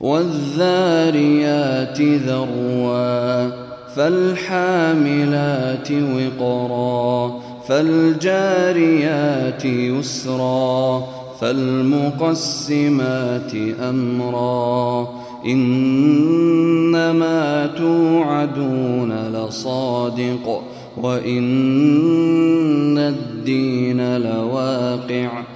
والذاريات ذروا فالحاملات وقرا فالجاريات يسرا فالمقسمات أمرا. إنما توعدون لصادق وإن الدين لواقع.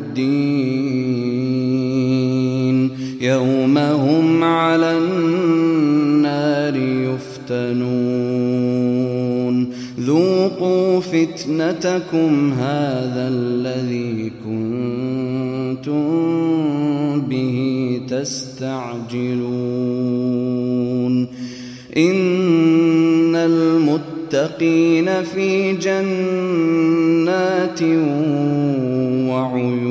يوم هم على النار يفتنون. ذوقوا فتنتكم هذا الذي كنتم به تستعجلون. إن المتقين في جنات وعيون.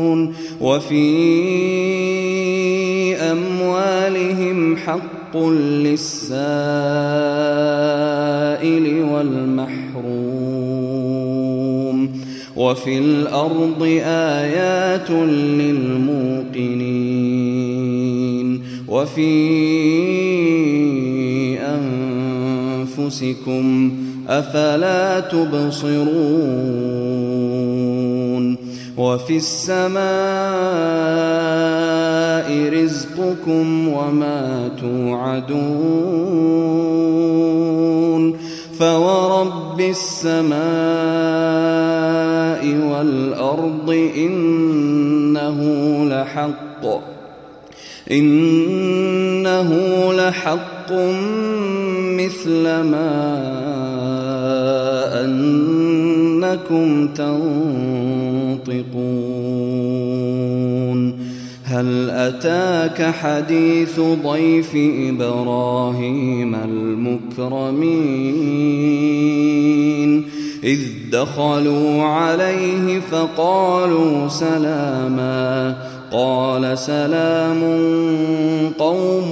وفي أموالهم حق للسائل والمحروم وفي الأرض آيات للموقنين وفي أنفسكم أفلا تبصرون وفي السماء رزقكم وما توعدون فورب السماء والأرض إنه لحق إنه لحق مثل ما أنكم تنطقون. هل أتاك حديث ضيف إبراهيم المكرمين؟ إذ دخلوا عليه فقالوا سلاما. قال سلام قوم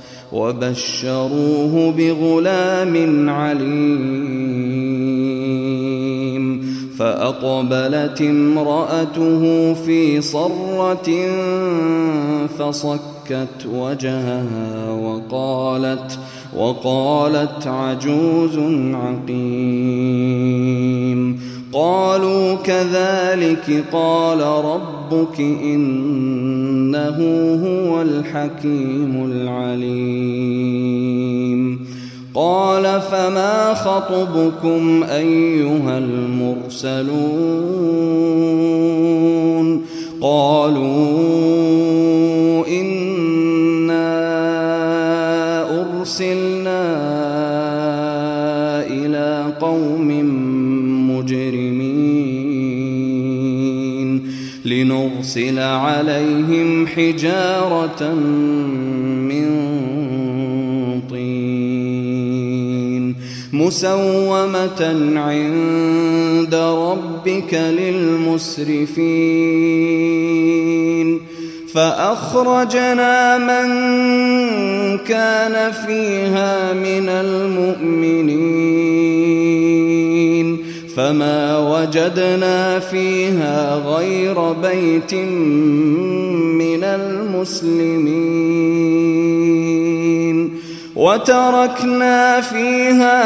وبشروه بغلام عليم. فأقبلت امرأته في صرة فصكت وجهها وقالت وقالت عجوز عقيم. قالوا كذلك قال ربك إنه هو الحكيم العليم. قال فما خطبكم أيها المرسلون؟ قالوا إنا أرسلنا لنرسل عليهم حجارة من طين مسومة عند ربك للمسرفين. فأخرجنا من كان فيها من المؤمنين. فما وجدنا فيها غير بيت من المسلمين. وتركنا فيها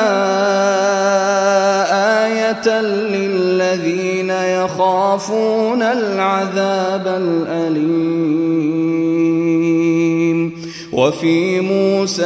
آية للذين يخافون العذاب الأليم. وفي موسى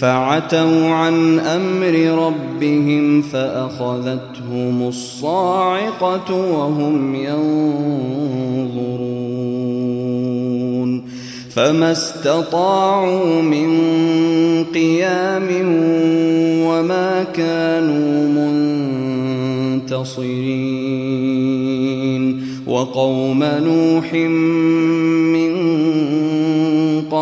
فعتوا عن أمر ربهم فأخذتهم الصاعقة وهم ينظرون فما استطاعوا من قيام وما كانوا منتصرين وقوم نوح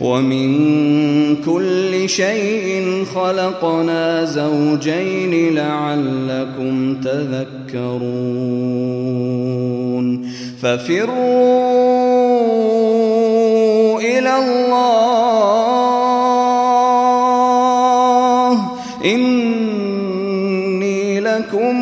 ومن كل شيء خلقنا زوجين لعلكم تذكرون ففروا إلى الله إني لكم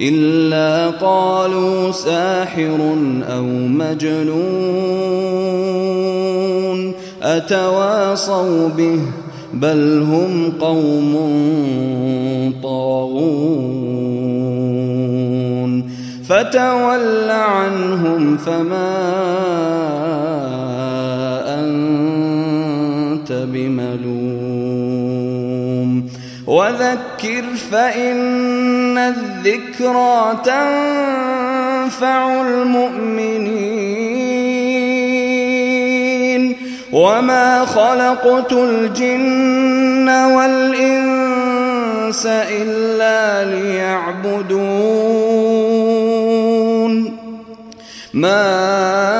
إلا قالوا ساحر أو مجنون أتواصوا به بل هم قوم طاغون فتول عنهم فما أنت بملوم وذكر فإن الذكرى تنفع المؤمنين وما خلقت الجن والإنس إلا ليعبدون ما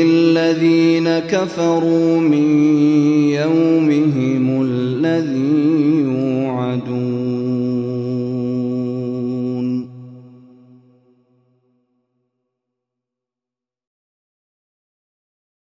كفروا من